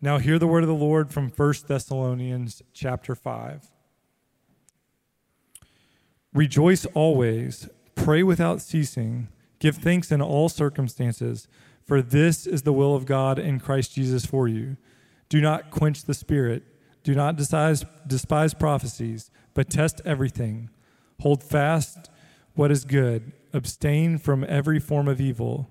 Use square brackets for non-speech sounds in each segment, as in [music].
Now hear the word of the Lord from 1 Thessalonians chapter 5. Rejoice always, pray without ceasing, give thanks in all circumstances, for this is the will of God in Christ Jesus for you. Do not quench the spirit, do not despise, despise prophecies, but test everything. Hold fast what is good, abstain from every form of evil.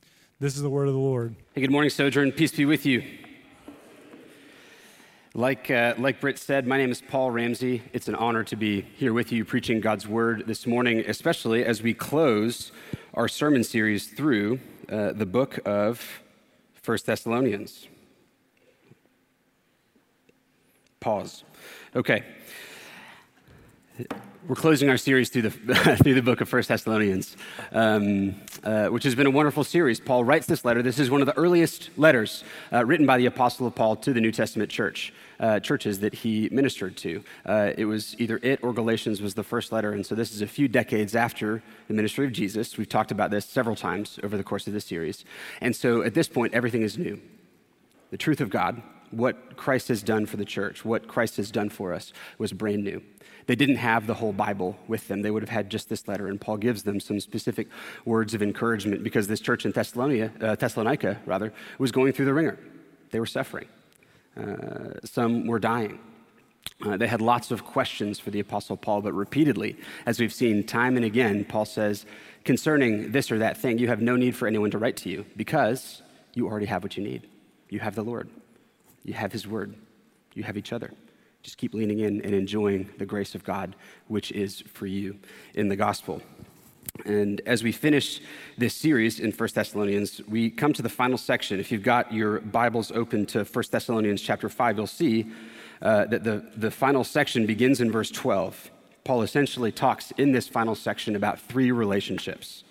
This is the word of the Lord. Hey, good morning, Sojourn. Peace be with you. Like, uh, like Britt said, my name is Paul Ramsay. It's an honor to be here with you preaching God's word this morning, especially as we close our sermon series through uh, the book of First Thessalonians. Pause. Okay we're closing our series through the, [laughs] through the book of First Thessalonians, um, uh, which has been a wonderful series. Paul writes this letter. This is one of the earliest letters uh, written by the Apostle Paul to the New Testament church, uh, churches that he ministered to. Uh, it was either it or Galatians was the first letter, and so this is a few decades after the ministry of Jesus. We've talked about this several times over the course of this series. And so at this point, everything is new. The truth of God, what Christ has done for the church, what Christ has done for us, was brand new. They didn't have the whole Bible with them. They would have had just this letter, and Paul gives them some specific words of encouragement because this church in Thessalonica, uh, Thessalonica rather, was going through the wringer. They were suffering. Uh, some were dying. Uh, they had lots of questions for the Apostle Paul, but repeatedly, as we've seen time and again, Paul says, concerning this or that thing, you have no need for anyone to write to you because you already have what you need. You have the Lord, you have His Word, you have each other. Just keep leaning in and enjoying the grace of God, which is for you in the gospel. And as we finish this series in 1 Thessalonians, we come to the final section. If you've got your Bibles open to 1 Thessalonians chapter 5, you'll see uh, that the, the final section begins in verse 12. Paul essentially talks in this final section about three relationships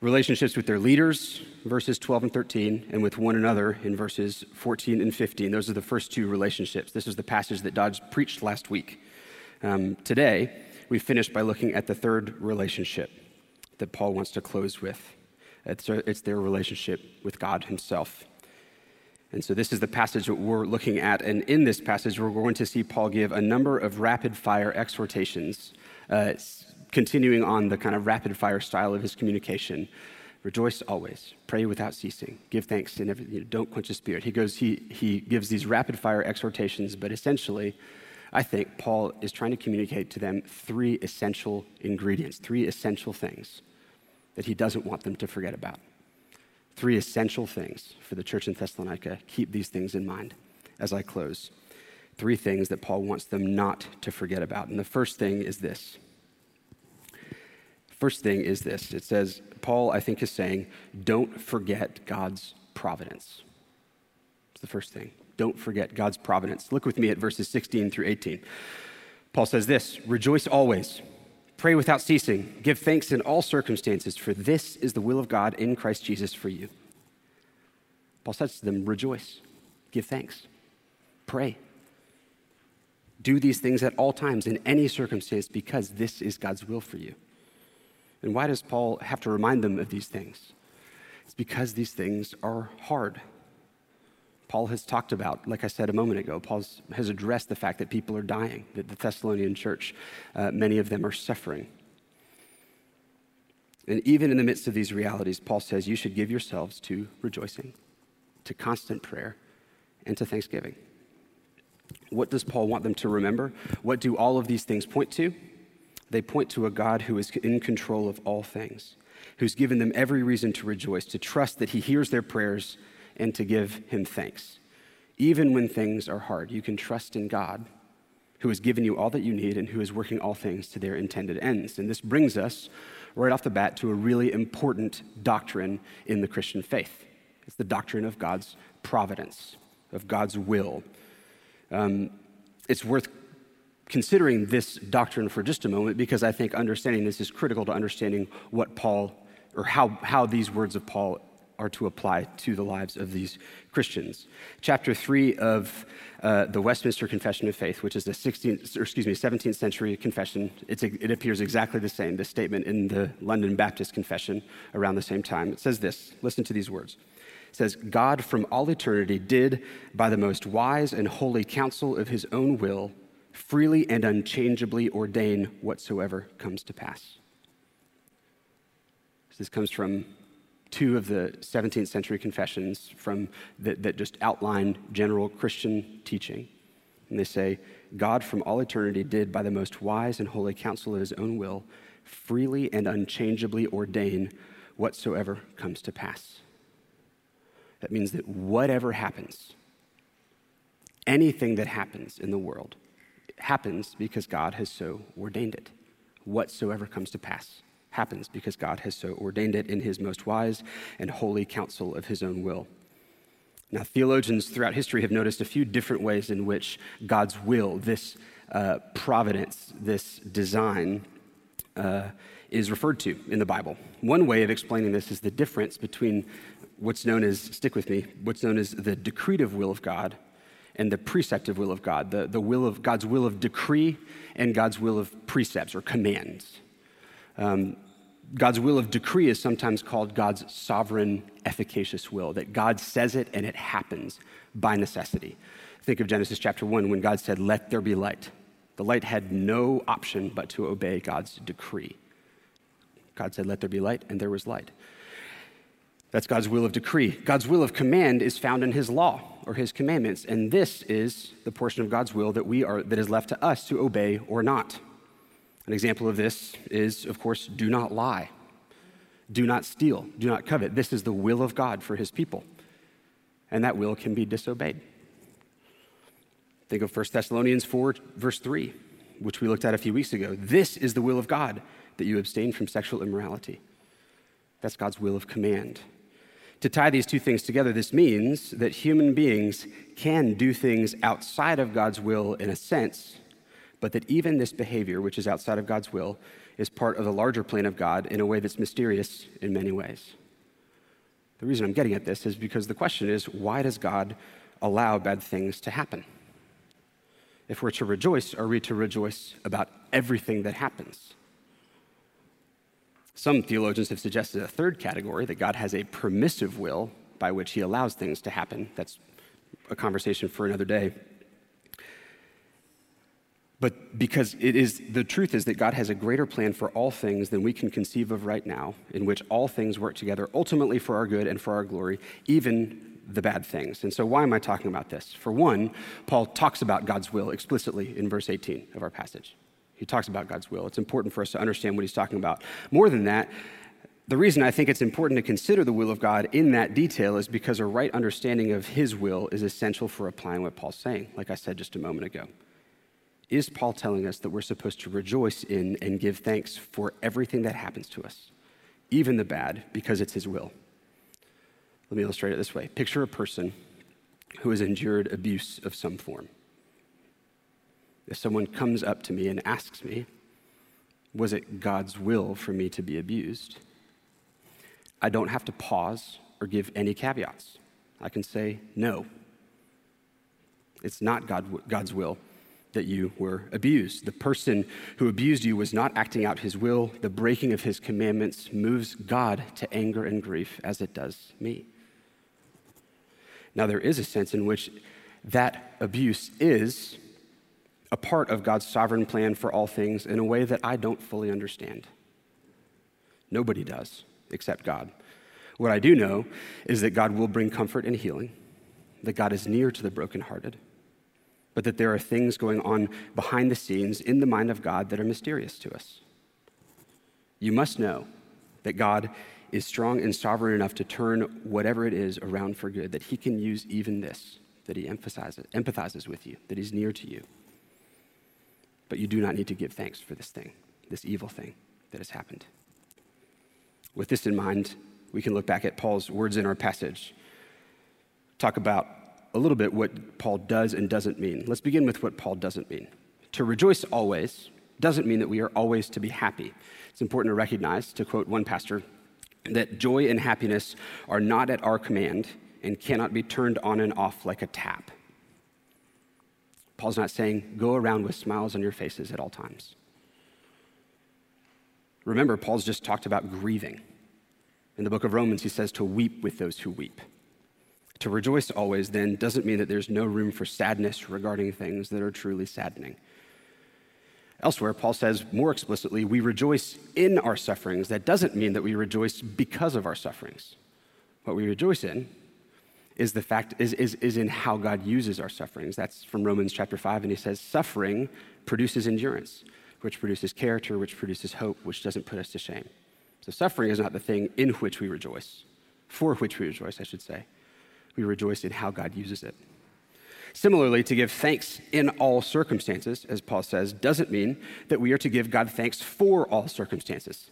relationships with their leaders, verses 12 and 13, and with one another in verses 14 and 15. Those are the first two relationships. This is the passage that Dodge preached last week. Um, today, we finished by looking at the third relationship that Paul wants to close with. It's, it's their relationship with God Himself. And so, this is the passage that we're looking at. And in this passage, we're going to see Paul give a number of rapid fire exhortations, uh, continuing on the kind of rapid fire style of his communication. Rejoice always, pray without ceasing, give thanks in everything, you know, don't quench the spirit. He goes, he, he gives these rapid fire exhortations, but essentially, I think Paul is trying to communicate to them three essential ingredients, three essential things that he doesn't want them to forget about. Three essential things for the church in Thessalonica. Keep these things in mind as I close. Three things that Paul wants them not to forget about. And the first thing is this First thing is this it says, Paul, I think, is saying, don't forget God's providence. It's the first thing. Don't forget God's providence. Look with me at verses 16 through 18. Paul says this Rejoice always, pray without ceasing, give thanks in all circumstances, for this is the will of God in Christ Jesus for you. Paul says to them, Rejoice, give thanks, pray. Do these things at all times in any circumstance because this is God's will for you. And why does Paul have to remind them of these things? It's because these things are hard. Paul has talked about, like I said a moment ago, Paul has addressed the fact that people are dying, that the Thessalonian church, uh, many of them are suffering. And even in the midst of these realities, Paul says you should give yourselves to rejoicing, to constant prayer, and to thanksgiving. What does Paul want them to remember? What do all of these things point to? They point to a God who is in control of all things, who's given them every reason to rejoice, to trust that He hears their prayers, and to give Him thanks. Even when things are hard, you can trust in God who has given you all that you need and who is working all things to their intended ends. And this brings us right off the bat to a really important doctrine in the Christian faith it's the doctrine of God's providence, of God's will. Um, it's worth considering this doctrine for just a moment because I think understanding this is critical to understanding what Paul, or how, how these words of Paul are to apply to the lives of these Christians. Chapter 3 of uh, the Westminster Confession of Faith, which is the 16th, or excuse me, 17th century confession, it appears exactly the same, this statement in the London Baptist Confession around the same time. It says this listen to these words. It says, God from all eternity did, by the most wise and holy counsel of his own will, freely and unchangeably ordain whatsoever comes to pass. This comes from two of the 17th century confessions from that, that just outline general Christian teaching. And they say, God from all eternity did, by the most wise and holy counsel of his own will, freely and unchangeably ordain whatsoever comes to pass. That means that whatever happens, anything that happens in the world, happens because God has so ordained it. Whatsoever comes to pass happens because God has so ordained it in his most wise and holy counsel of his own will. Now, theologians throughout history have noticed a few different ways in which God's will, this uh, providence, this design, uh, is referred to in the Bible. One way of explaining this is the difference between what's known as, stick with me, what's known as the decretive will of God and the preceptive will of God, the, the will of God's will of decree and God's will of precepts or commands. Um, God's will of decree is sometimes called God's sovereign, efficacious will, that God says it and it happens by necessity. Think of Genesis chapter 1 when God said, Let there be light. The light had no option but to obey God's decree. God said, Let there be light, and there was light. That's God's will of decree. God's will of command is found in his law or his commandments, and this is the portion of God's will that we are that is left to us to obey or not. An example of this is, of course, do not lie, do not steal, do not covet. This is the will of God for his people, and that will can be disobeyed. Think of 1 Thessalonians 4, verse 3, which we looked at a few weeks ago. This is the will of God, that you abstain from sexual immorality. That's God's will of command. To tie these two things together, this means that human beings can do things outside of God's will in a sense but that even this behavior, which is outside of God's will, is part of the larger plan of God in a way that's mysterious in many ways. The reason I'm getting at this is because the question is why does God allow bad things to happen? If we're to rejoice, are we to rejoice about everything that happens? Some theologians have suggested a third category that God has a permissive will by which he allows things to happen. That's a conversation for another day. But because it is the truth is that God has a greater plan for all things than we can conceive of right now, in which all things work together ultimately for our good and for our glory, even the bad things. And so, why am I talking about this? For one, Paul talks about God's will explicitly in verse 18 of our passage. He talks about God's will. It's important for us to understand what he's talking about. More than that, the reason I think it's important to consider the will of God in that detail is because a right understanding of his will is essential for applying what Paul's saying, like I said just a moment ago. Is Paul telling us that we're supposed to rejoice in and give thanks for everything that happens to us, even the bad, because it's his will? Let me illustrate it this way Picture a person who has endured abuse of some form. If someone comes up to me and asks me, Was it God's will for me to be abused? I don't have to pause or give any caveats. I can say, No. It's not God, God's will that you were abused. The person who abused you was not acting out his will. The breaking of his commandments moves God to anger and grief as it does me. Now, there is a sense in which that abuse is a part of God's sovereign plan for all things in a way that I don't fully understand. Nobody does except God. What I do know is that God will bring comfort and healing, that God is near to the brokenhearted but that there are things going on behind the scenes in the mind of God that are mysterious to us. You must know that God is strong and sovereign enough to turn whatever it is around for good, that He can use even this, that He emphasizes, empathizes with you, that He's near to you. But you do not need to give thanks for this thing, this evil thing that has happened. With this in mind, we can look back at Paul's words in our passage. Talk about a little bit what Paul does and doesn't mean. Let's begin with what Paul doesn't mean. To rejoice always doesn't mean that we are always to be happy. It's important to recognize, to quote one pastor, that joy and happiness are not at our command and cannot be turned on and off like a tap. Paul's not saying go around with smiles on your faces at all times. Remember, Paul's just talked about grieving. In the book of Romans, he says to weep with those who weep. To rejoice always, then, doesn't mean that there's no room for sadness regarding things that are truly saddening. Elsewhere, Paul says more explicitly, we rejoice in our sufferings. That doesn't mean that we rejoice because of our sufferings. What we rejoice in is the fact is, is, is in how God uses our sufferings. That's from Romans chapter 5, and he says, suffering produces endurance, which produces character, which produces hope, which doesn't put us to shame. So suffering is not the thing in which we rejoice, for which we rejoice, I should say. We rejoice in how God uses it. Similarly, to give thanks in all circumstances, as Paul says, doesn't mean that we are to give God thanks for all circumstances.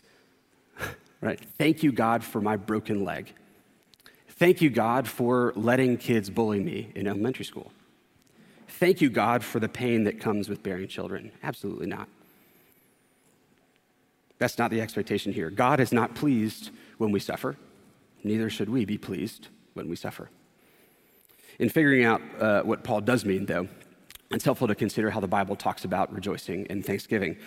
[laughs] right? Thank you, God, for my broken leg. Thank you, God, for letting kids bully me in elementary school. Thank you, God, for the pain that comes with bearing children. Absolutely not. That's not the expectation here. God is not pleased when we suffer, neither should we be pleased when we suffer. In figuring out uh, what Paul does mean, though, it's helpful to consider how the Bible talks about rejoicing and thanksgiving.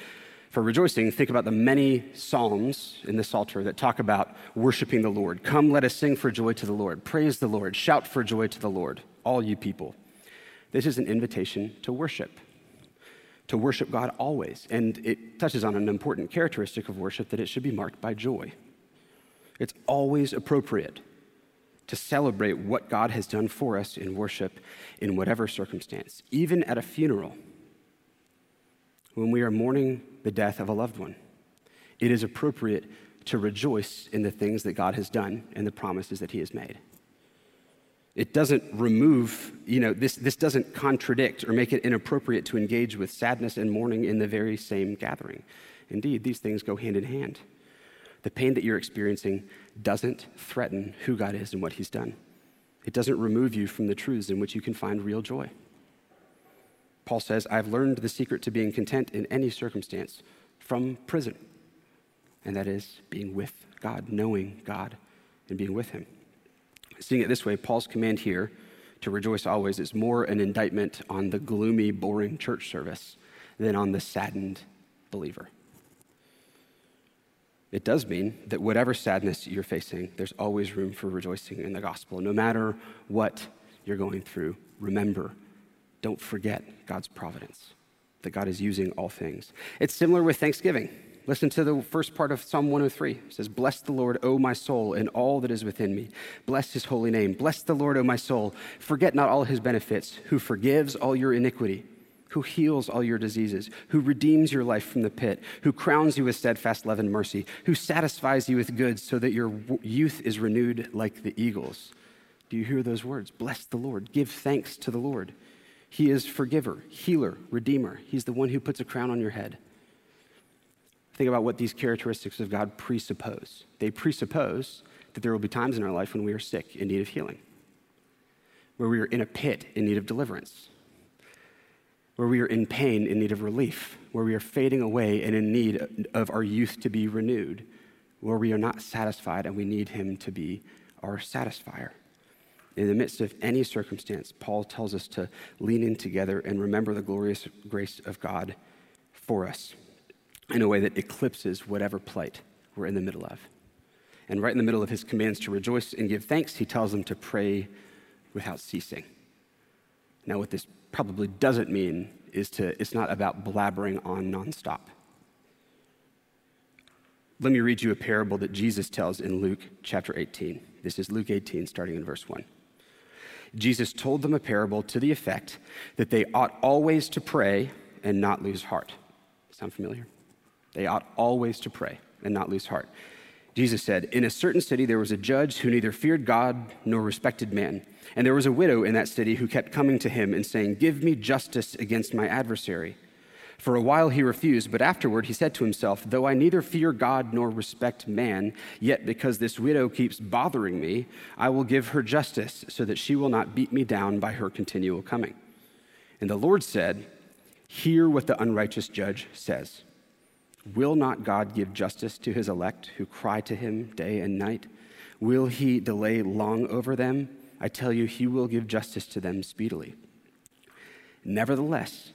For rejoicing, think about the many psalms in the Psalter that talk about worshiping the Lord. Come, let us sing for joy to the Lord. Praise the Lord. Shout for joy to the Lord, all you people. This is an invitation to worship, to worship God always. And it touches on an important characteristic of worship that it should be marked by joy. It's always appropriate to celebrate what God has done for us in worship in whatever circumstance, even at a funeral, when we are mourning the death of a loved one. It is appropriate to rejoice in the things that God has done and the promises that He has made. It doesn't remove, you know, this, this doesn't contradict or make it inappropriate to engage with sadness and mourning in the very same gathering. Indeed, these things go hand in hand. The pain that you're experiencing doesn't threaten who God is and what He's done. It doesn't remove you from the truths in which you can find real joy. Paul says, I've learned the secret to being content in any circumstance from prison, and that is being with God, knowing God, and being with Him. Seeing it this way, Paul's command here to rejoice always is more an indictment on the gloomy, boring church service than on the saddened believer. It does mean that whatever sadness you're facing, there's always room for rejoicing in the gospel. No matter what you're going through, remember, don't forget God's providence, that God is using all things. It's similar with Thanksgiving. Listen to the first part of Psalm 103. It says, Bless the Lord, O my soul, and all that is within me. Bless his holy name. Bless the Lord, O my soul. Forget not all his benefits, who forgives all your iniquity who heals all your diseases, who redeems your life from the pit, who crowns you with steadfast love and mercy, who satisfies you with goods so that your youth is renewed like the eagles. Do you hear those words? Bless the Lord. Give thanks to the Lord. He is forgiver, healer, redeemer. He's the one who puts a crown on your head. Think about what these characteristics of God presuppose. They presuppose that there will be times in our life when we are sick in need of healing, where we are in a pit in need of deliverance where we are in pain in need of relief, where we are fading away and in need of our youth to be renewed, where we are not satisfied and we need Him to be our satisfier. In the midst of any circumstance, Paul tells us to lean in together and remember the glorious grace of God for us in a way that eclipses whatever plight we're in the middle of. And right in the middle of his commands to rejoice and give thanks, he tells them to pray without ceasing. Now, what this probably doesn't mean is to, it's not about blabbering on nonstop. Let me read you a parable that Jesus tells in Luke chapter 18. This is Luke 18, starting in verse 1. Jesus told them a parable to the effect that they ought always to pray and not lose heart. Sound familiar? They ought always to pray and not lose heart. Jesus said, In a certain city there was a judge who neither feared God nor respected man. And there was a widow in that city who kept coming to him and saying, Give me justice against my adversary. For a while he refused, but afterward he said to himself, Though I neither fear God nor respect man, yet because this widow keeps bothering me, I will give her justice, so that she will not beat me down by her continual coming. And the Lord said, Hear what the unrighteous judge says. Will not God give justice to his elect who cry to him day and night? Will he delay long over them? I tell you, he will give justice to them speedily. Nevertheless,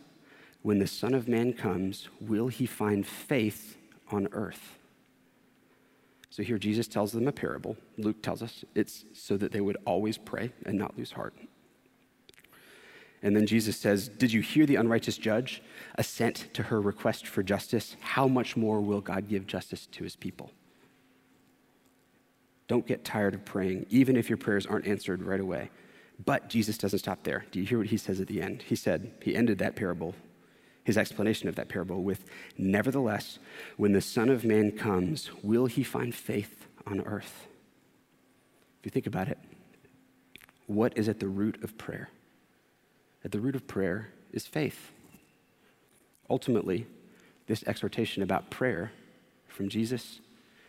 when the Son of Man comes, will he find faith on earth? So here Jesus tells them a parable. Luke tells us it's so that they would always pray and not lose heart. And then Jesus says, Did you hear the unrighteous judge assent to her request for justice? How much more will God give justice to his people? Don't get tired of praying, even if your prayers aren't answered right away. But Jesus doesn't stop there. Do you hear what he says at the end? He said, He ended that parable his explanation of that parable with Nevertheless, when the Son of Man comes, will he find faith on earth? If you think about it, what is at the root of prayer? At the root of prayer is faith. Ultimately, this exhortation about prayer from Jesus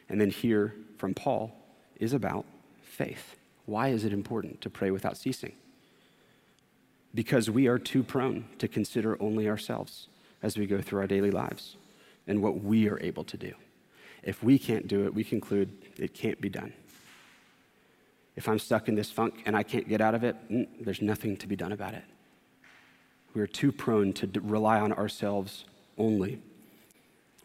and then here from Paul is about faith. Why is it important to pray without ceasing? Because we are too prone to consider only ourselves as we go through our daily lives and what we are able to do. If we can't do it, we conclude it can't be done. If I'm stuck in this funk and I can't get out of it, mm, there's nothing to be done about it. We're too prone to rely on ourselves only.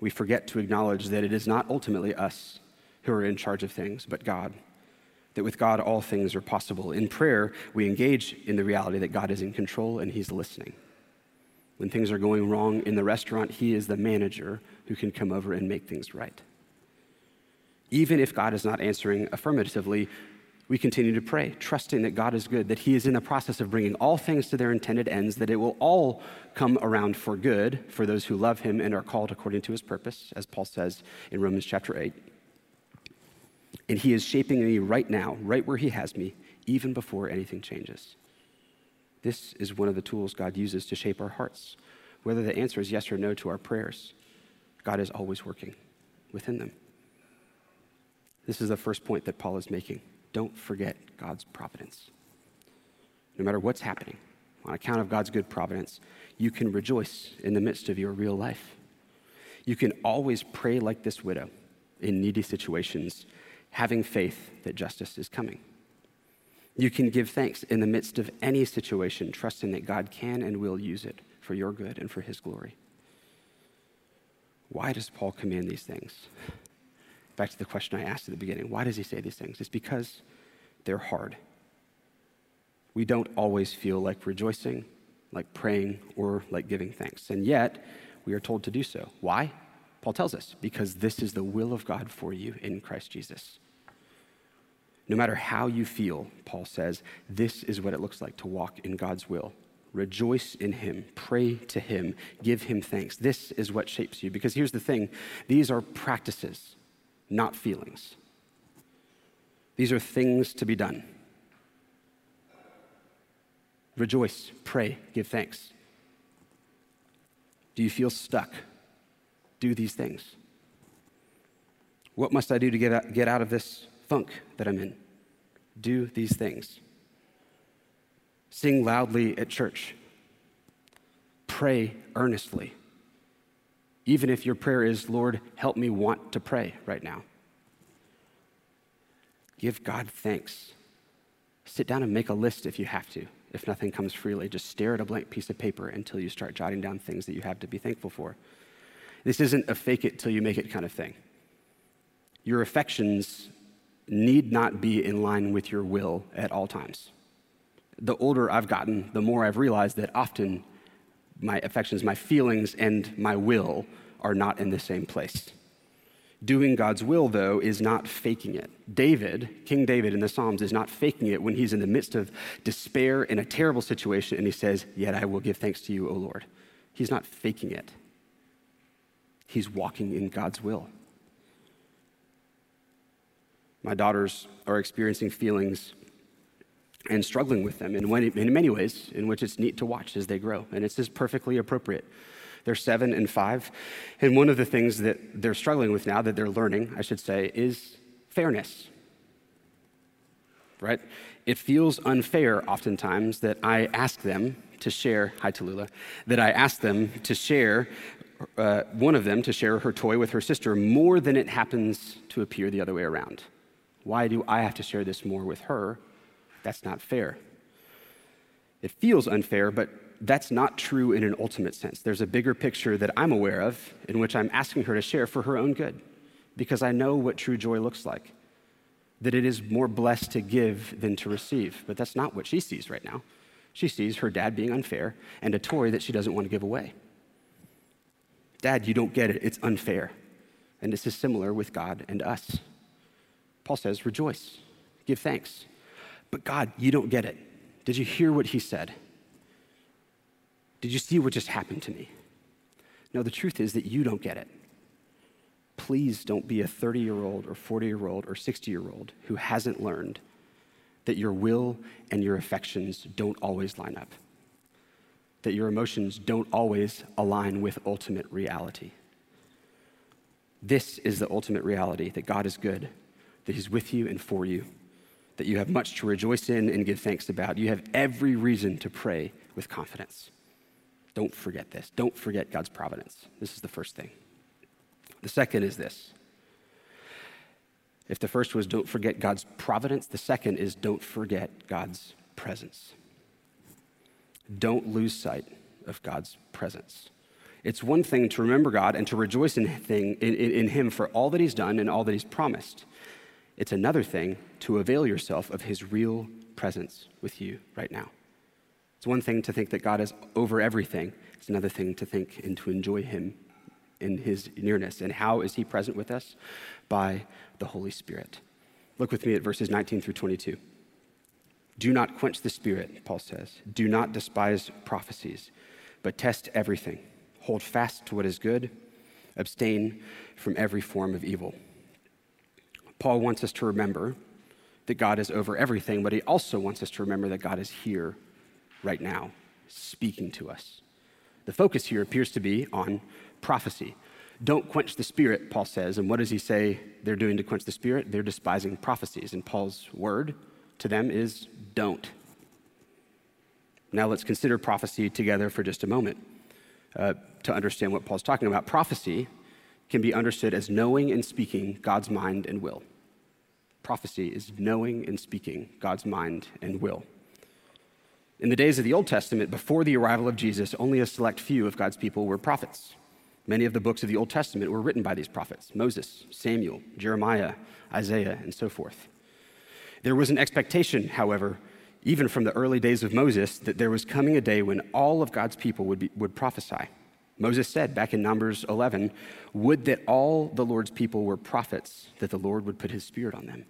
We forget to acknowledge that it is not ultimately us who are in charge of things, but God that with God all things are possible. In prayer, we engage in the reality that God is in control and He's listening. When things are going wrong in the restaurant, He is the manager who can come over and make things right. Even if God is not answering affirmatively, we continue to pray, trusting that God is good, that He is in the process of bringing all things to their intended ends, that it will all come around for good for those who love Him and are called according to His purpose, as Paul says in Romans chapter 8. And He is shaping me right now, right where He has me, even before anything changes. This is one of the tools God uses to shape our hearts. Whether the answer is yes or no to our prayers, God is always working within them. This is the first point that Paul is making. Don't forget God's providence. No matter what's happening, on account of God's good providence, you can rejoice in the midst of your real life. You can always pray like this widow in needy situations having faith that justice is coming. You can give thanks in the midst of any situation, trusting that God can and will use it for your good and for his glory. Why does Paul command these things? Back to the question I asked at the beginning why does he say these things? It's because they're hard. We don't always feel like rejoicing, like praying, or like giving thanks. And yet, we are told to do so. Why? Paul tells us, because this is the will of God for you in Christ Jesus. No matter how you feel, Paul says, this is what it looks like to walk in God's will. Rejoice in Him, pray to Him, give Him thanks. This is what shapes you. Because here's the thing these are practices, not feelings. These are things to be done. Rejoice, pray, give thanks. Do you feel stuck? Do these things? What must I do to get out, get out of this funk that I'm in? Do these things. Sing loudly at church. Pray earnestly. Even if your prayer is, Lord, help me want to pray right now. Give God thanks. Sit down and make a list if you have to. If nothing comes freely, just stare at a blank piece of paper until you start jotting down things that you have to be thankful for. This isn't a fake it till you make it kind of thing. Your affections need not be in line with your will at all times. The older I've gotten, the more I've realized that often my affections, my feelings, and my will are not in the same place. Doing God's will, though, is not faking it. David, King David in the Psalms, is not faking it when he's in the midst of despair in a terrible situation and he says, Yet I will give thanks to you, O Lord. He's not faking it he's walking in God's will. My daughters are experiencing feelings and struggling with them in, in many ways in which it's neat to watch as they grow. And it's just perfectly appropriate. They're seven and five. And one of the things that they're struggling with now, that they're learning, I should say, is fairness. Right? It feels unfair oftentimes that I ask them to share, hi Tallulah, that I ask them to share, uh, one of them to share her toy with her sister more than it happens to appear the other way around. Why do I have to share this more with her? That's not fair. It feels unfair, but that's not true in an ultimate sense. There's a bigger picture that I'm aware of in which I'm asking her to share for her own good because I know what true joy looks like. That it is more blessed to give than to receive. But that's not what she sees right now. She sees her dad being unfair and a toy that she doesn't want to give away. Dad, you don't get it. It's unfair. And this is similar with God and us. Paul says, rejoice, give thanks. But God, you don't get it. Did you hear what he said? Did you see what just happened to me? No, the truth is that you don't get it. Please don't be a 30 year old or 40 year old or 60 year old who hasn't learned that your will and your affections don't always line up, that your emotions don't always align with ultimate reality. This is the ultimate reality that God is good, that He's with you and for you, that you have much to rejoice in and give thanks about. You have every reason to pray with confidence. Don't forget this. Don't forget God's providence. This is the first thing. The second is this if the first was don't forget God's providence, the second is don't forget God's presence. Don't lose sight of God's presence. It's one thing to remember God and to rejoice in, thing, in, in, Him for all that He's done and all that He's promised. It's another thing to avail yourself of His real presence with you right now. It's one thing to think that God is over everything, it's another thing to think and to enjoy Him in His nearness. And how is He present with us? By the Holy Spirit. Look with me at verses 19 through 22. Do not quench the Spirit, Paul says. Do not despise prophecies, but test everything. Hold fast to what is good. Abstain from every form of evil. Paul wants us to remember that God is over everything, but he also wants us to remember that God is here right now, speaking to us. The focus here appears to be on prophecy. Don't quench the spirit, Paul says. And what does he say they're doing to quench the spirit? They're despising prophecies. And Paul's word to them is don't. Now let's consider prophecy together for just a moment uh, to understand what Paul's talking about. Prophecy can be understood as knowing and speaking God's mind and will. Prophecy is knowing and speaking God's mind and will. In the days of the Old Testament, before the arrival of Jesus, only a select few of God's people were prophets. Many of the books of the Old Testament were written by these prophets Moses, Samuel, Jeremiah, Isaiah, and so forth. There was an expectation, however, even from the early days of Moses, that there was coming a day when all of God's people would, be, would prophesy. Moses said back in Numbers 11, Would that all the Lord's people were prophets, that the Lord would put his spirit on them.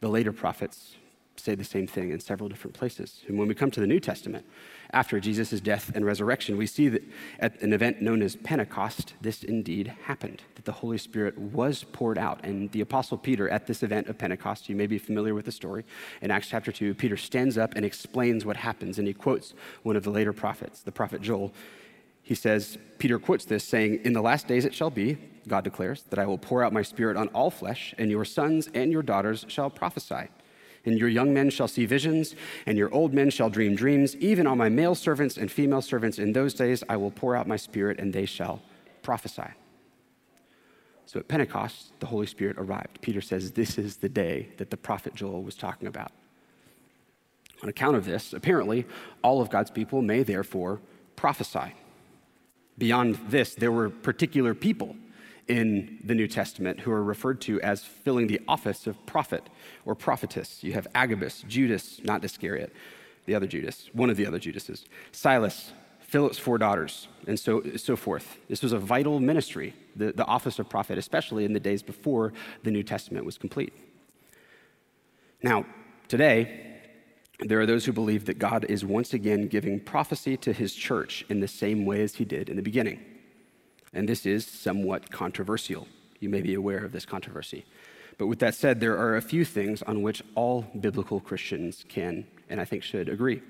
The later prophets say the same thing in several different places. And when we come to the New Testament, after Jesus' death and resurrection, we see that at an event known as Pentecost, this indeed happened, that the Holy Spirit was poured out. And the Apostle Peter, at this event of Pentecost, you may be familiar with the story, in Acts chapter 2, Peter stands up and explains what happens, and he quotes one of the later prophets, the prophet Joel. He says, Peter quotes this, saying, In the last days it shall be, God declares, that I will pour out my spirit on all flesh, and your sons and your daughters shall prophesy. And your young men shall see visions, and your old men shall dream dreams. Even on my male servants and female servants in those days I will pour out my spirit, and they shall prophesy. So at Pentecost, the Holy Spirit arrived. Peter says this is the day that the prophet Joel was talking about. On account of this, apparently, all of God's people may therefore prophesy. Beyond this, there were particular people in the New Testament who are referred to as filling the office of prophet or prophetess. You have Agabus, Judas, not Iscariot, the other Judas, one of the other Judases, Silas, Philip's four daughters, and so, so forth. This was a vital ministry, the, the office of prophet, especially in the days before the New Testament was complete. Now, today, there are those who believe that God is once again giving prophecy to his church in the same way as he did in the beginning. And this is somewhat controversial. You may be aware of this controversy. But with that said, there are a few things on which all biblical Christians can and I think should agree.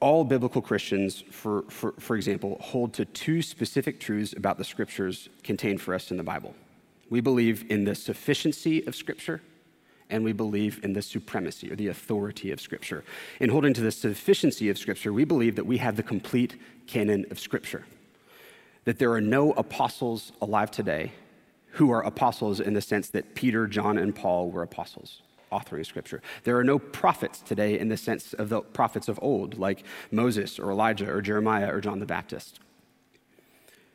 All biblical Christians, for, for, for example, hold to two specific truths about the scriptures contained for us in the Bible. We believe in the sufficiency of Scripture, and we believe in the supremacy or the authority of Scripture. In holding to the sufficiency of Scripture, we believe that we have the complete canon of Scripture, that there are no apostles alive today who are apostles in the sense that Peter, John, and Paul were apostles authoring scripture. There are no prophets today in the sense of the prophets of old, like Moses or Elijah or Jeremiah or John the Baptist.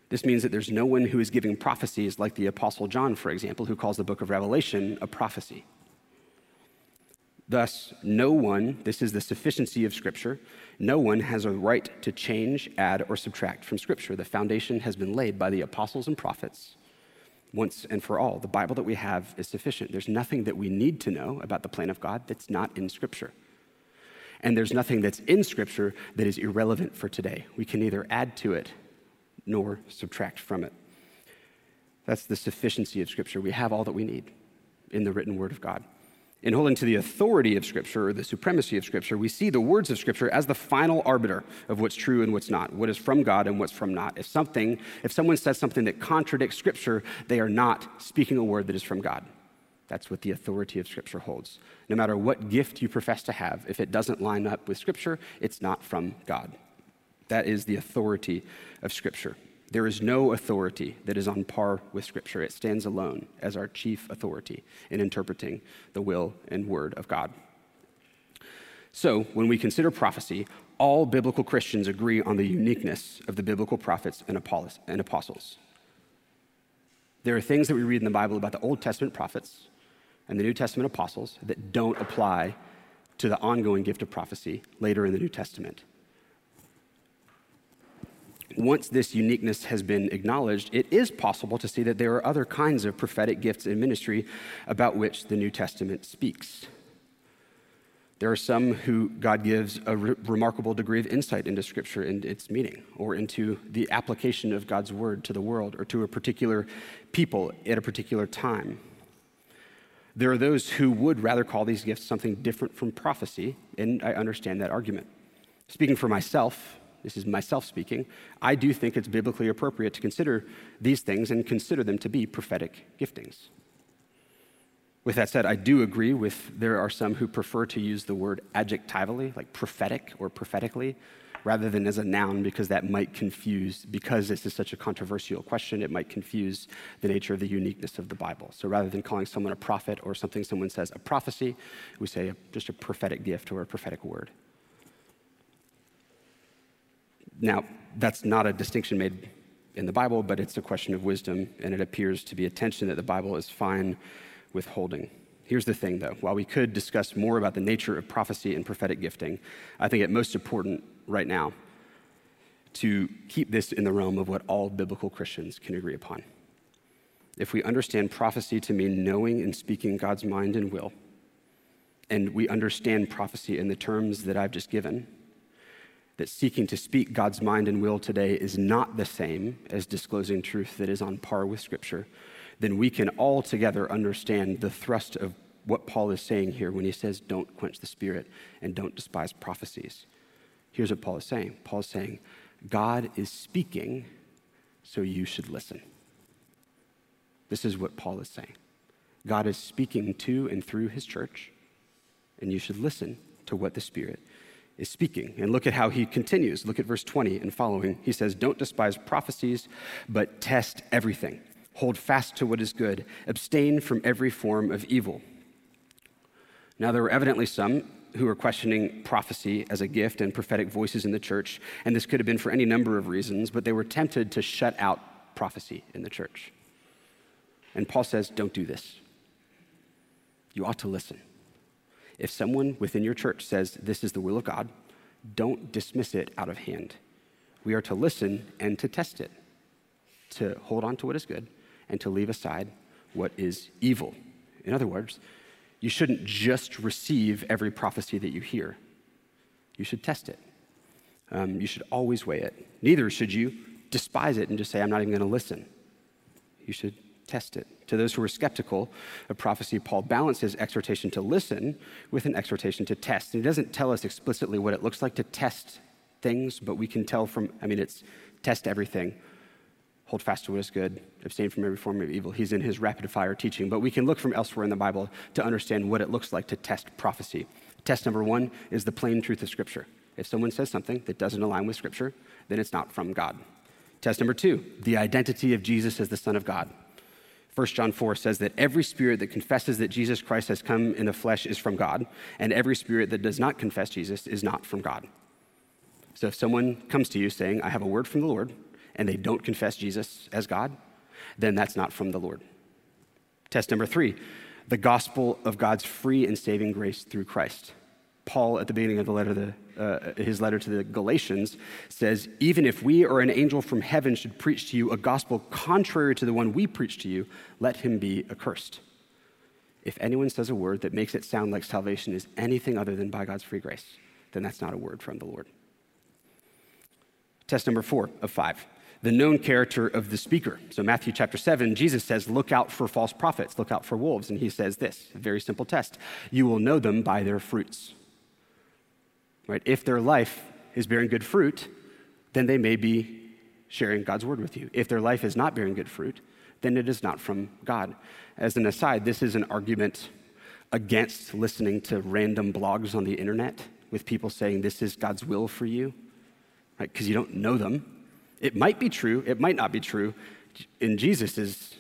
This means that there's no one who is giving prophecies like the Apostle John, for example, who calls the book of Revelation a prophecy. Thus, no one, this is the sufficiency of Scripture, no one has a right to change, add, or subtract from Scripture. The foundation has been laid by the apostles and prophets once and for all. The Bible that we have is sufficient. There's nothing that we need to know about the plan of God that's not in Scripture. And there's nothing that's in Scripture that is irrelevant for today. We can neither add to it nor subtract from it. That's the sufficiency of Scripture. We have all that we need in the written Word of God. In holding to the authority of Scripture or the supremacy of Scripture, we see the words of Scripture as the final arbiter of what's true and what's not, what is from God and what's from not. If something, if someone says something that contradicts Scripture, they are not speaking a word that is from God. That's what the authority of Scripture holds. No matter what gift you profess to have, if it doesn't line up with Scripture, it's not from God. That is the authority of Scripture. There is no authority that is on par with Scripture. It stands alone as our chief authority in interpreting the will and word of God. So, when we consider prophecy, all biblical Christians agree on the uniqueness of the biblical prophets and apostles. There are things that we read in the Bible about the Old Testament prophets and the New Testament apostles that don't apply to the ongoing gift of prophecy later in the New Testament once this uniqueness has been acknowledged, it is possible to see that there are other kinds of prophetic gifts in ministry about which the New Testament speaks. There are some who God gives a re- remarkable degree of insight into Scripture and its meaning, or into the application of God's word to the world or to a particular people at a particular time. There are those who would rather call these gifts something different from prophecy, and I understand that argument. Speaking for myself, this is myself speaking, I do think it's biblically appropriate to consider these things and consider them to be prophetic giftings. With that said, I do agree with there are some who prefer to use the word adjectivally, like prophetic or prophetically, rather than as a noun because that might confuse, because this is such a controversial question, it might confuse the nature of the uniqueness of the Bible. So rather than calling someone a prophet or something someone says a prophecy, we say just a prophetic gift or a prophetic word. Now, that's not a distinction made in the Bible, but it's a question of wisdom, and it appears to be a tension that the Bible is fine with holding. Here's the thing, though. While we could discuss more about the nature of prophecy and prophetic gifting, I think it most important right now to keep this in the realm of what all biblical Christians can agree upon. If we understand prophecy to mean knowing and speaking God's mind and will, and we understand prophecy in the terms that I've just given, that seeking to speak God's mind and will today is not the same as disclosing truth that is on par with Scripture, then we can all together understand the thrust of what Paul is saying here when he says, Don't quench the Spirit and don't despise prophecies. Here's what Paul is saying Paul is saying, God is speaking, so you should listen. This is what Paul is saying. God is speaking to and through his church, and you should listen to what the Spirit is speaking. And look at how he continues. Look at verse 20 and following. He says, Don't despise prophecies, but test everything. Hold fast to what is good. Abstain from every form of evil. Now, there were evidently some who were questioning prophecy as a gift and prophetic voices in the church, and this could have been for any number of reasons, but they were tempted to shut out prophecy in the church. And Paul says, Don't do this. You ought to listen. If someone within your church says this is the will of God, don't dismiss it out of hand. We are to listen and to test it, to hold on to what is good and to leave aside what is evil. In other words, you shouldn't just receive every prophecy that you hear, you should test it. Um, you should always weigh it. Neither should you despise it and just say, I'm not even going to listen. You should test it. To those who are skeptical of prophecy, Paul balances exhortation to listen with an exhortation to test. And he doesn't tell us explicitly what it looks like to test things, but we can tell from, I mean, it's test everything, hold fast to what is good, abstain from every form of evil. He's in his rapid fire teaching, but we can look from elsewhere in the Bible to understand what it looks like to test prophecy. Test number one is the plain truth of Scripture. If someone says something that doesn't align with Scripture, then it's not from God. Test number two, the identity of Jesus as the Son of God. 1 John 4 says that every spirit that confesses that Jesus Christ has come in the flesh is from God, and every spirit that does not confess Jesus is not from God. So if someone comes to you saying, I have a word from the Lord, and they don't confess Jesus as God, then that's not from the Lord. Test number three the gospel of God's free and saving grace through Christ. Paul, at the beginning of the letter, the, uh, his letter to the Galatians, says, Even if we or an angel from heaven should preach to you a gospel contrary to the one we preach to you, let him be accursed. If anyone says a word that makes it sound like salvation is anything other than by God's free grace, then that's not a word from the Lord. Test number four of five the known character of the speaker. So, Matthew chapter 7, Jesus says, Look out for false prophets, look out for wolves. And he says this a very simple test you will know them by their fruits. Right? If their life is bearing good fruit, then they may be sharing God's word with you. If their life is not bearing good fruit, then it is not from God. As an aside, this is an argument against listening to random blogs on the internet with people saying this is God's will for you, right? Because you don't know them. It might be true, it might not be true. In Jesus'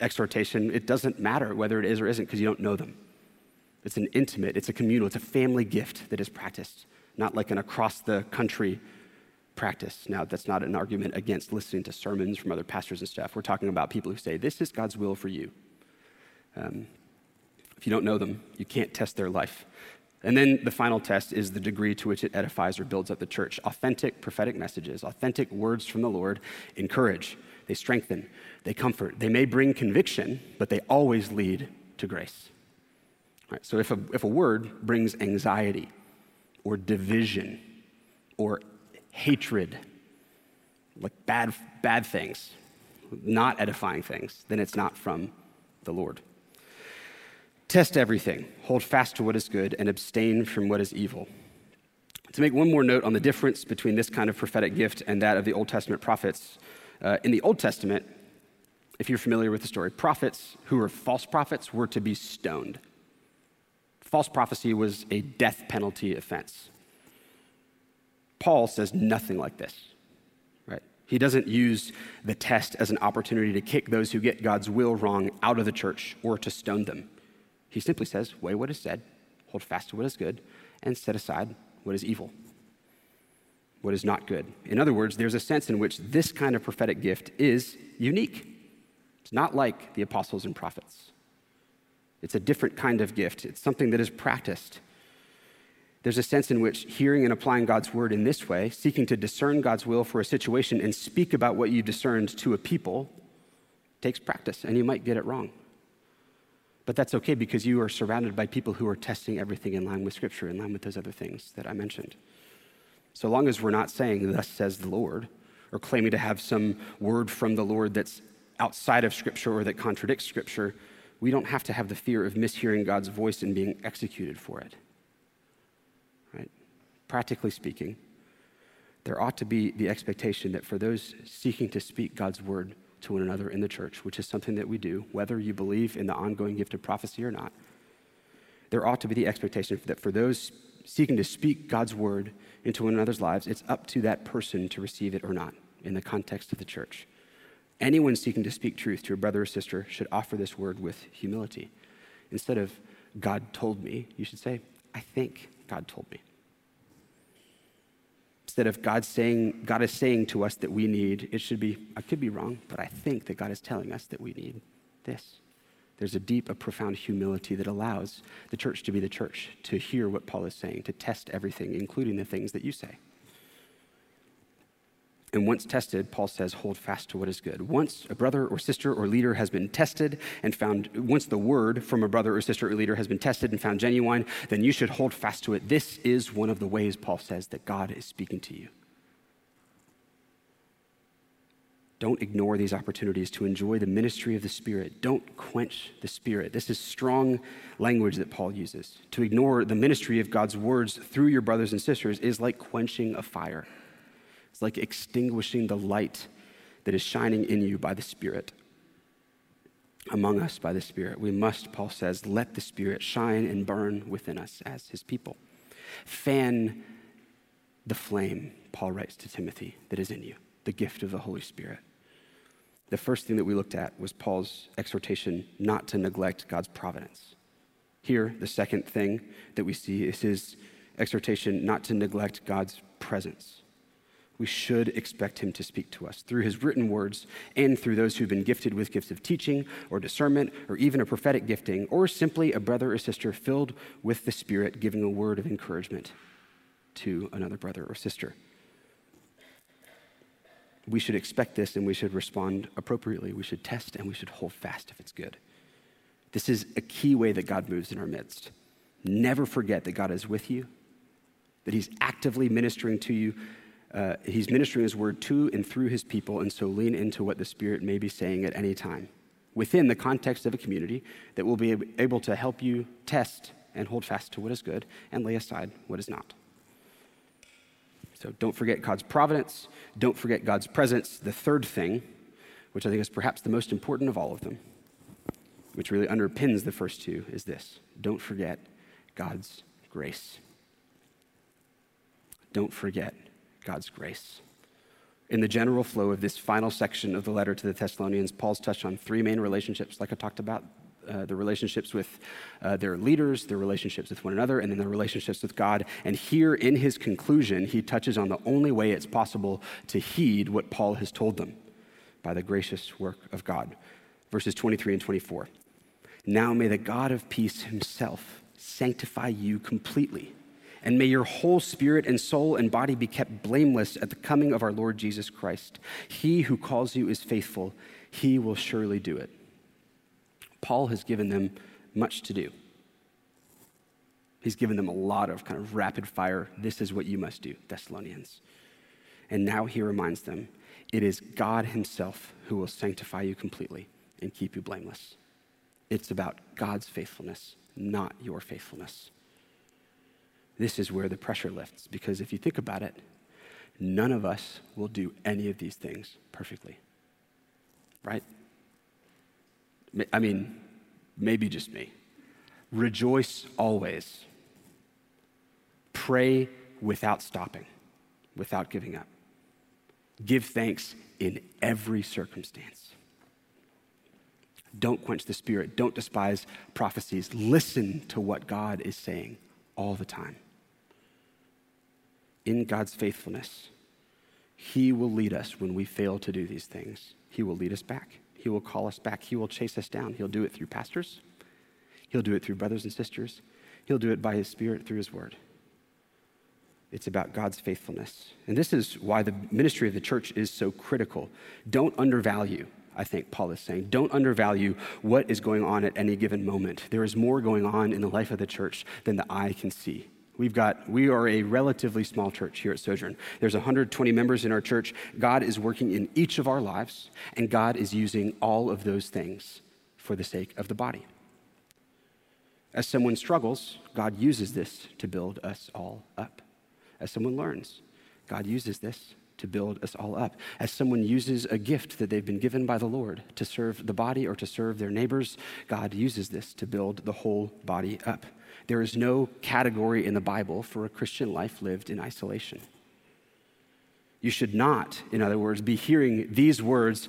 exhortation, it doesn't matter whether it is or isn't because you don't know them. It's an intimate, it's a communal, it's a family gift that is practiced, not like an across the country practice. Now, that's not an argument against listening to sermons from other pastors and stuff. We're talking about people who say, This is God's will for you. Um, if you don't know them, you can't test their life. And then the final test is the degree to which it edifies or builds up the church. Authentic prophetic messages, authentic words from the Lord encourage, they strengthen, they comfort. They may bring conviction, but they always lead to grace. Right, so if a, if a word brings anxiety or division or hatred, like bad, bad things, not edifying things, then it's not from the Lord. Test everything, hold fast to what is good, and abstain from what is evil. To make one more note on the difference between this kind of prophetic gift and that of the Old Testament prophets, uh, in the Old Testament, if you're familiar with the story, prophets who were false prophets were to be stoned. False prophecy was a death penalty offense. Paul says nothing like this, right? He doesn't use the test as an opportunity to kick those who get God's will wrong out of the church or to stone them. He simply says, weigh what is said, hold fast to what is good, and set aside what is evil, what is not good. In other words, there's a sense in which this kind of prophetic gift is unique. It's not like the apostles and prophets. It's a different kind of gift, it's something that is practiced. There's a sense in which hearing and applying God's word in this way, seeking to discern God's will for a situation and speak about what you discerned to a people, takes practice, and you might get it wrong. But that's okay because you are surrounded by people who are testing everything in line with Scripture, in line with those other things that I mentioned. So long as we're not saying, Thus says the Lord, or claiming to have some word from the Lord that's outside of Scripture or that contradicts Scripture, we don't have to have the fear of mishearing God's voice and being executed for it. Right? Practically speaking, there ought to be the expectation that for those seeking to speak God's word to one another in the church, which is something that we do, whether you believe in the ongoing gift of prophecy or not, there ought to be the expectation that for those seeking to speak God's word into one another's lives, it's up to that person to receive it or not in the context of the church. Anyone seeking to speak truth to a brother or sister should offer this word with humility. Instead of, God told me, you should say, I think God told me. Instead of God saying, God is saying to us that we need, it should be, I could be wrong, but I think that God is telling us that we need this. There's a deep, a profound humility that allows the church to be the church, to hear what Paul is saying, to test everything, including the things that you say. And once tested, Paul says, hold fast to what is good. Once a brother or sister or leader has been tested and found, once the word from a brother or sister or leader has been tested and found genuine, then you should hold fast to it. This is one of the ways, Paul says, that God is speaking to you. Don't ignore these opportunities to enjoy the ministry of the Spirit. Don't quench the Spirit. This is strong language that Paul uses. To ignore the ministry of God's words through your brothers and sisters is like quenching a fire, it's like extinguishing the light that is shining in you by the Spirit, among us by the Spirit. We must, Paul says, let the Spirit shine and burn within us as his people. Fan the flame, Paul writes to Timothy, that is in you, the gift of the Holy Spirit. The first thing that we looked at was Paul's exhortation not to neglect God's providence. Here, the second thing that we see is his exhortation not to neglect God's presence. We should expect him to speak to us through his written words and through those who've been gifted with gifts of teaching or discernment or even a prophetic gifting or simply a brother or sister filled with the Spirit giving a word of encouragement to another brother or sister we should expect this and we should respond appropriately. We should test and we should hold fast if it's good. This is a key way that God moves in our midst. Never forget that God is with you, that He's actively ministering to you. Uh, he's ministering His word to and through His people, and so lean into what the Spirit may be saying at any time within the context of a community that will be able to help you test and hold fast to what is good and lay aside what is not. So don't forget God's providence. Don't forget God's presence. The third thing, which I think is perhaps the most important of all of them, which really underpins the first two, is this don't forget God's grace. Don't forget God's grace. In the general flow of this final section of the letter to the Thessalonians, Paul's touched on three main relationships, like I talked about uh, the relationships with uh, their leaders, their relationships with one another, and then their relationships with God. And here in his conclusion, he touches on the only way it's possible to heed what Paul has told them by the gracious work of God. Verses 23 and 24. Now may the God of peace himself sanctify you completely. And may your whole spirit and soul and body be kept blameless at the coming of our Lord Jesus Christ. He who calls you is faithful, he will surely do it. Paul has given them much to do. He's given them a lot of kind of rapid fire, this is what you must do, Thessalonians. And now he reminds them it is God himself who will sanctify you completely and keep you blameless. It's about God's faithfulness, not your faithfulness. This is where the pressure lifts because if you think about it, none of us will do any of these things perfectly. Right? I mean, maybe just me. Rejoice always. Pray without stopping, without giving up. Give thanks in every circumstance. Don't quench the spirit. Don't despise prophecies. Listen to what God is saying all the time. In God's faithfulness, He will lead us when we fail to do these things. He will lead us back. He will call us back. He will chase us down. He'll do it through pastors, He'll do it through brothers and sisters, He'll do it by His Spirit through His Word. It's about God's faithfulness. And this is why the ministry of the church is so critical. Don't undervalue, I think Paul is saying. Don't undervalue what is going on at any given moment. There is more going on in the life of the church than the eye can see. We've got, we are a relatively small church here at Sojourn. There's 120 members in our church. God is working in each of our lives, and God is using all of those things for the sake of the body. As someone struggles, God uses this to build us all up. As someone learns, God uses this to build us all up. As someone uses a gift that they've been given by the Lord to serve the body or to serve their neighbors, God uses this to build the whole body up. There is no category in the Bible for a Christian life lived in isolation. You should not, in other words, be hearing these words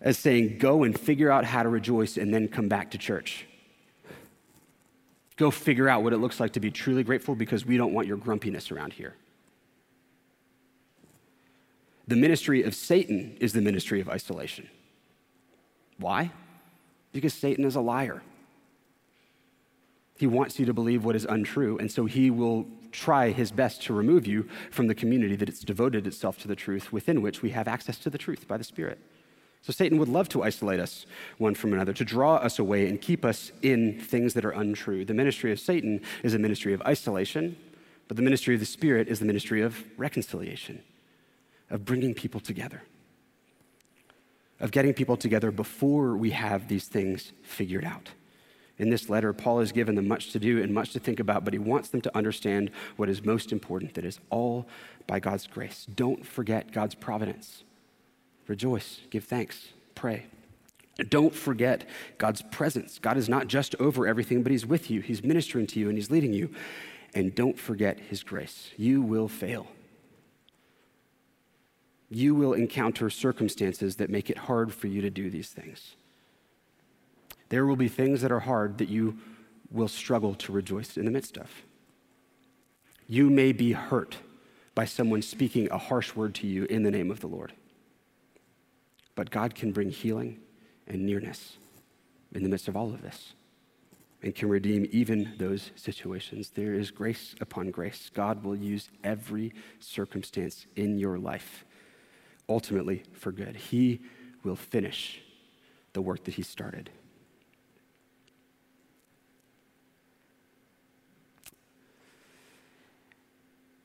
as saying, go and figure out how to rejoice and then come back to church. Go figure out what it looks like to be truly grateful because we don't want your grumpiness around here. The ministry of Satan is the ministry of isolation. Why? Because Satan is a liar. He wants you to believe what is untrue, and so he will try his best to remove you from the community that it's devoted itself to the truth, within which we have access to the truth by the Spirit. So Satan would love to isolate us one from another, to draw us away and keep us in things that are untrue. The ministry of Satan is a ministry of isolation, but the ministry of the Spirit is the ministry of reconciliation, of bringing people together. of getting people together before we have these things figured out. In this letter, Paul has given them much to do and much to think about, but he wants them to understand what is most important that is all by God's grace. Don't forget God's providence. Rejoice, give thanks, pray. Don't forget God's presence. God is not just over everything, but He's with you. He's ministering to you and He's leading you. And don't forget His grace. You will fail. You will encounter circumstances that make it hard for you to do these things. There will be things that are hard that you will struggle to rejoice in the midst of. You may be hurt by someone speaking a harsh word to you in the name of the Lord. But God can bring healing and nearness in the midst of all of this and can redeem even those situations. There is grace upon grace. God will use every circumstance in your life, ultimately for good. He will finish the work that He started.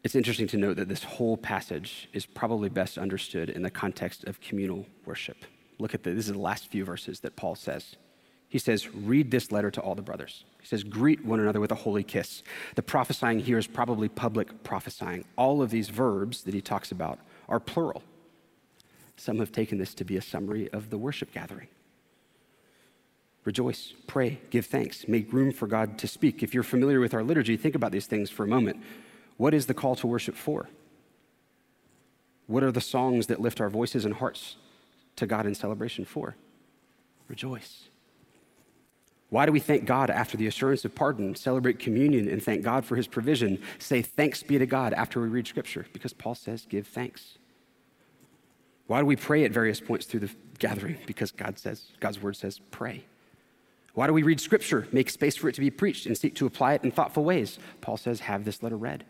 It's interesting to note that this whole passage is probably best understood in the context of communal worship. Look at this. this is the last few verses that Paul says. He says, Read this letter to all the brothers. He says, Greet one another with a holy kiss. The prophesying here is probably public prophesying. All of these verbs that he talks about are plural. Some have taken this to be a summary of the worship gathering. Rejoice, pray, give thanks, make room for God to speak. If you're familiar with our liturgy, think about these things for a moment. What is the call to worship for? What are the songs that lift our voices and hearts to God in celebration for? Rejoice. Why do we thank God after the assurance of pardon, celebrate communion, and thank God for his provision? Say thanks be to God after we read scripture? Because Paul says, give thanks. Why do we pray at various points through the gathering? Because God says, God's word says, pray. Why do we read scripture, make space for it to be preached, and seek to apply it in thoughtful ways? Paul says, have this letter read.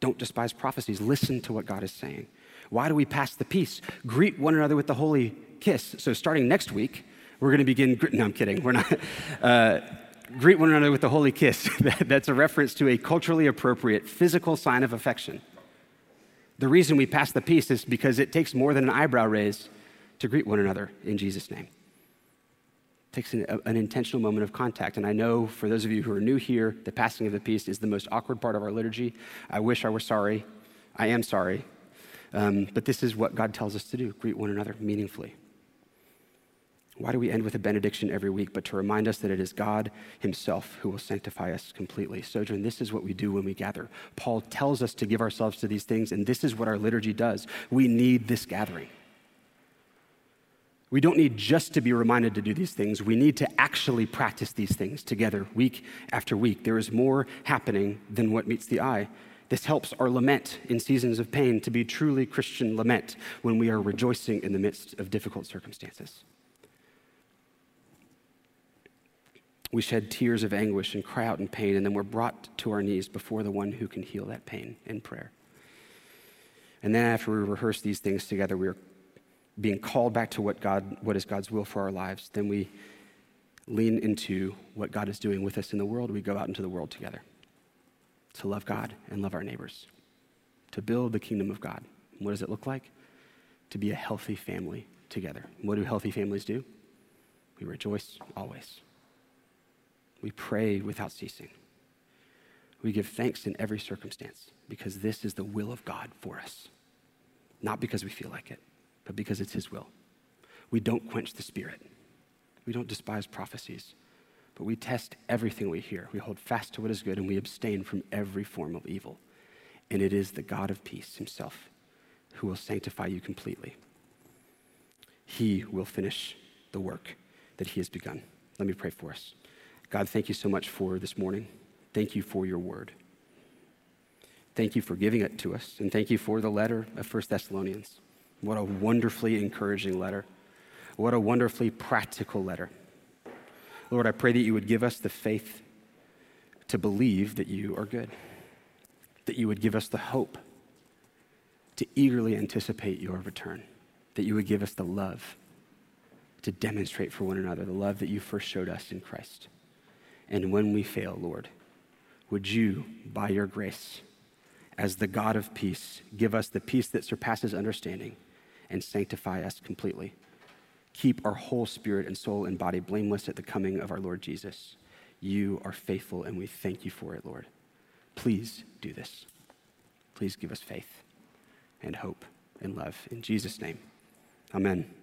Don't despise prophecies. Listen to what God is saying. Why do we pass the peace? Greet one another with the holy kiss. So, starting next week, we're going to begin. No, I'm kidding. We're not. [laughs] Uh, greet one another with the holy kiss. [laughs] That's a reference to a culturally appropriate physical sign of affection. The reason we pass the peace is because it takes more than an eyebrow raise to greet one another in Jesus' name takes an, an, intentional moment of contact. And I know for those of you who are new here, the passing of the peace is the most awkward part of our liturgy. I wish I were sorry. I am sorry. Um, but this is what God tells us to do greet one another meaningfully. Why do we end with a benediction every week? But to remind us that it is God Himself who will sanctify us completely. Sojourn, this is what we do when we gather. Paul tells us to give ourselves to these things, and this is what our liturgy does. We need this gathering. We don't need just to be reminded to do these things. We need to actually practice these things together week after week. There is more happening than what meets the eye. This helps our lament in seasons of pain to be truly Christian lament when we are rejoicing in the midst of difficult circumstances. We shed tears of anguish and cry out in pain, and then we're brought to our knees before the one who can heal that pain in prayer. And then after we rehearse these things together, we are being called back to what God, what is God's will for our lives, then we lean into what God is doing with us in the world. We go out into the world together to love God and love our neighbors, to build the kingdom of God. what does it look like? To be a healthy family together. what do healthy families do? We rejoice always. We pray without ceasing. We give thanks in every circumstance because this is the will of God for us, not because we feel like it but because it's His will. We don't quench the Spirit. We don't despise prophecies, but we test everything we hear. We hold fast to what is good and we abstain from every form of evil. And it is the God of peace Himself who will sanctify you completely. He will finish the work that He has begun. Let me pray for us. God, thank you so much for this morning. Thank you for your word. Thank you for giving it to us. And thank you for the letter of First Thessalonians. What a wonderfully encouraging letter. What a wonderfully practical letter. Lord, I pray that you would give us the faith to believe that you are good, that you would give us the hope to eagerly anticipate your return, that you would give us the love to demonstrate for one another the love that you first showed us in Christ. And when we fail, Lord, would you, by your grace, as the God of peace, give us the peace that surpasses understanding? And sanctify us completely. keep our whole spirit and soul and body blameless at the coming of our Lord Jesus. You are faithful, and we thank you for it, Lord. Please do this. Please give us faith and hope and love. In Jesus' name, amen.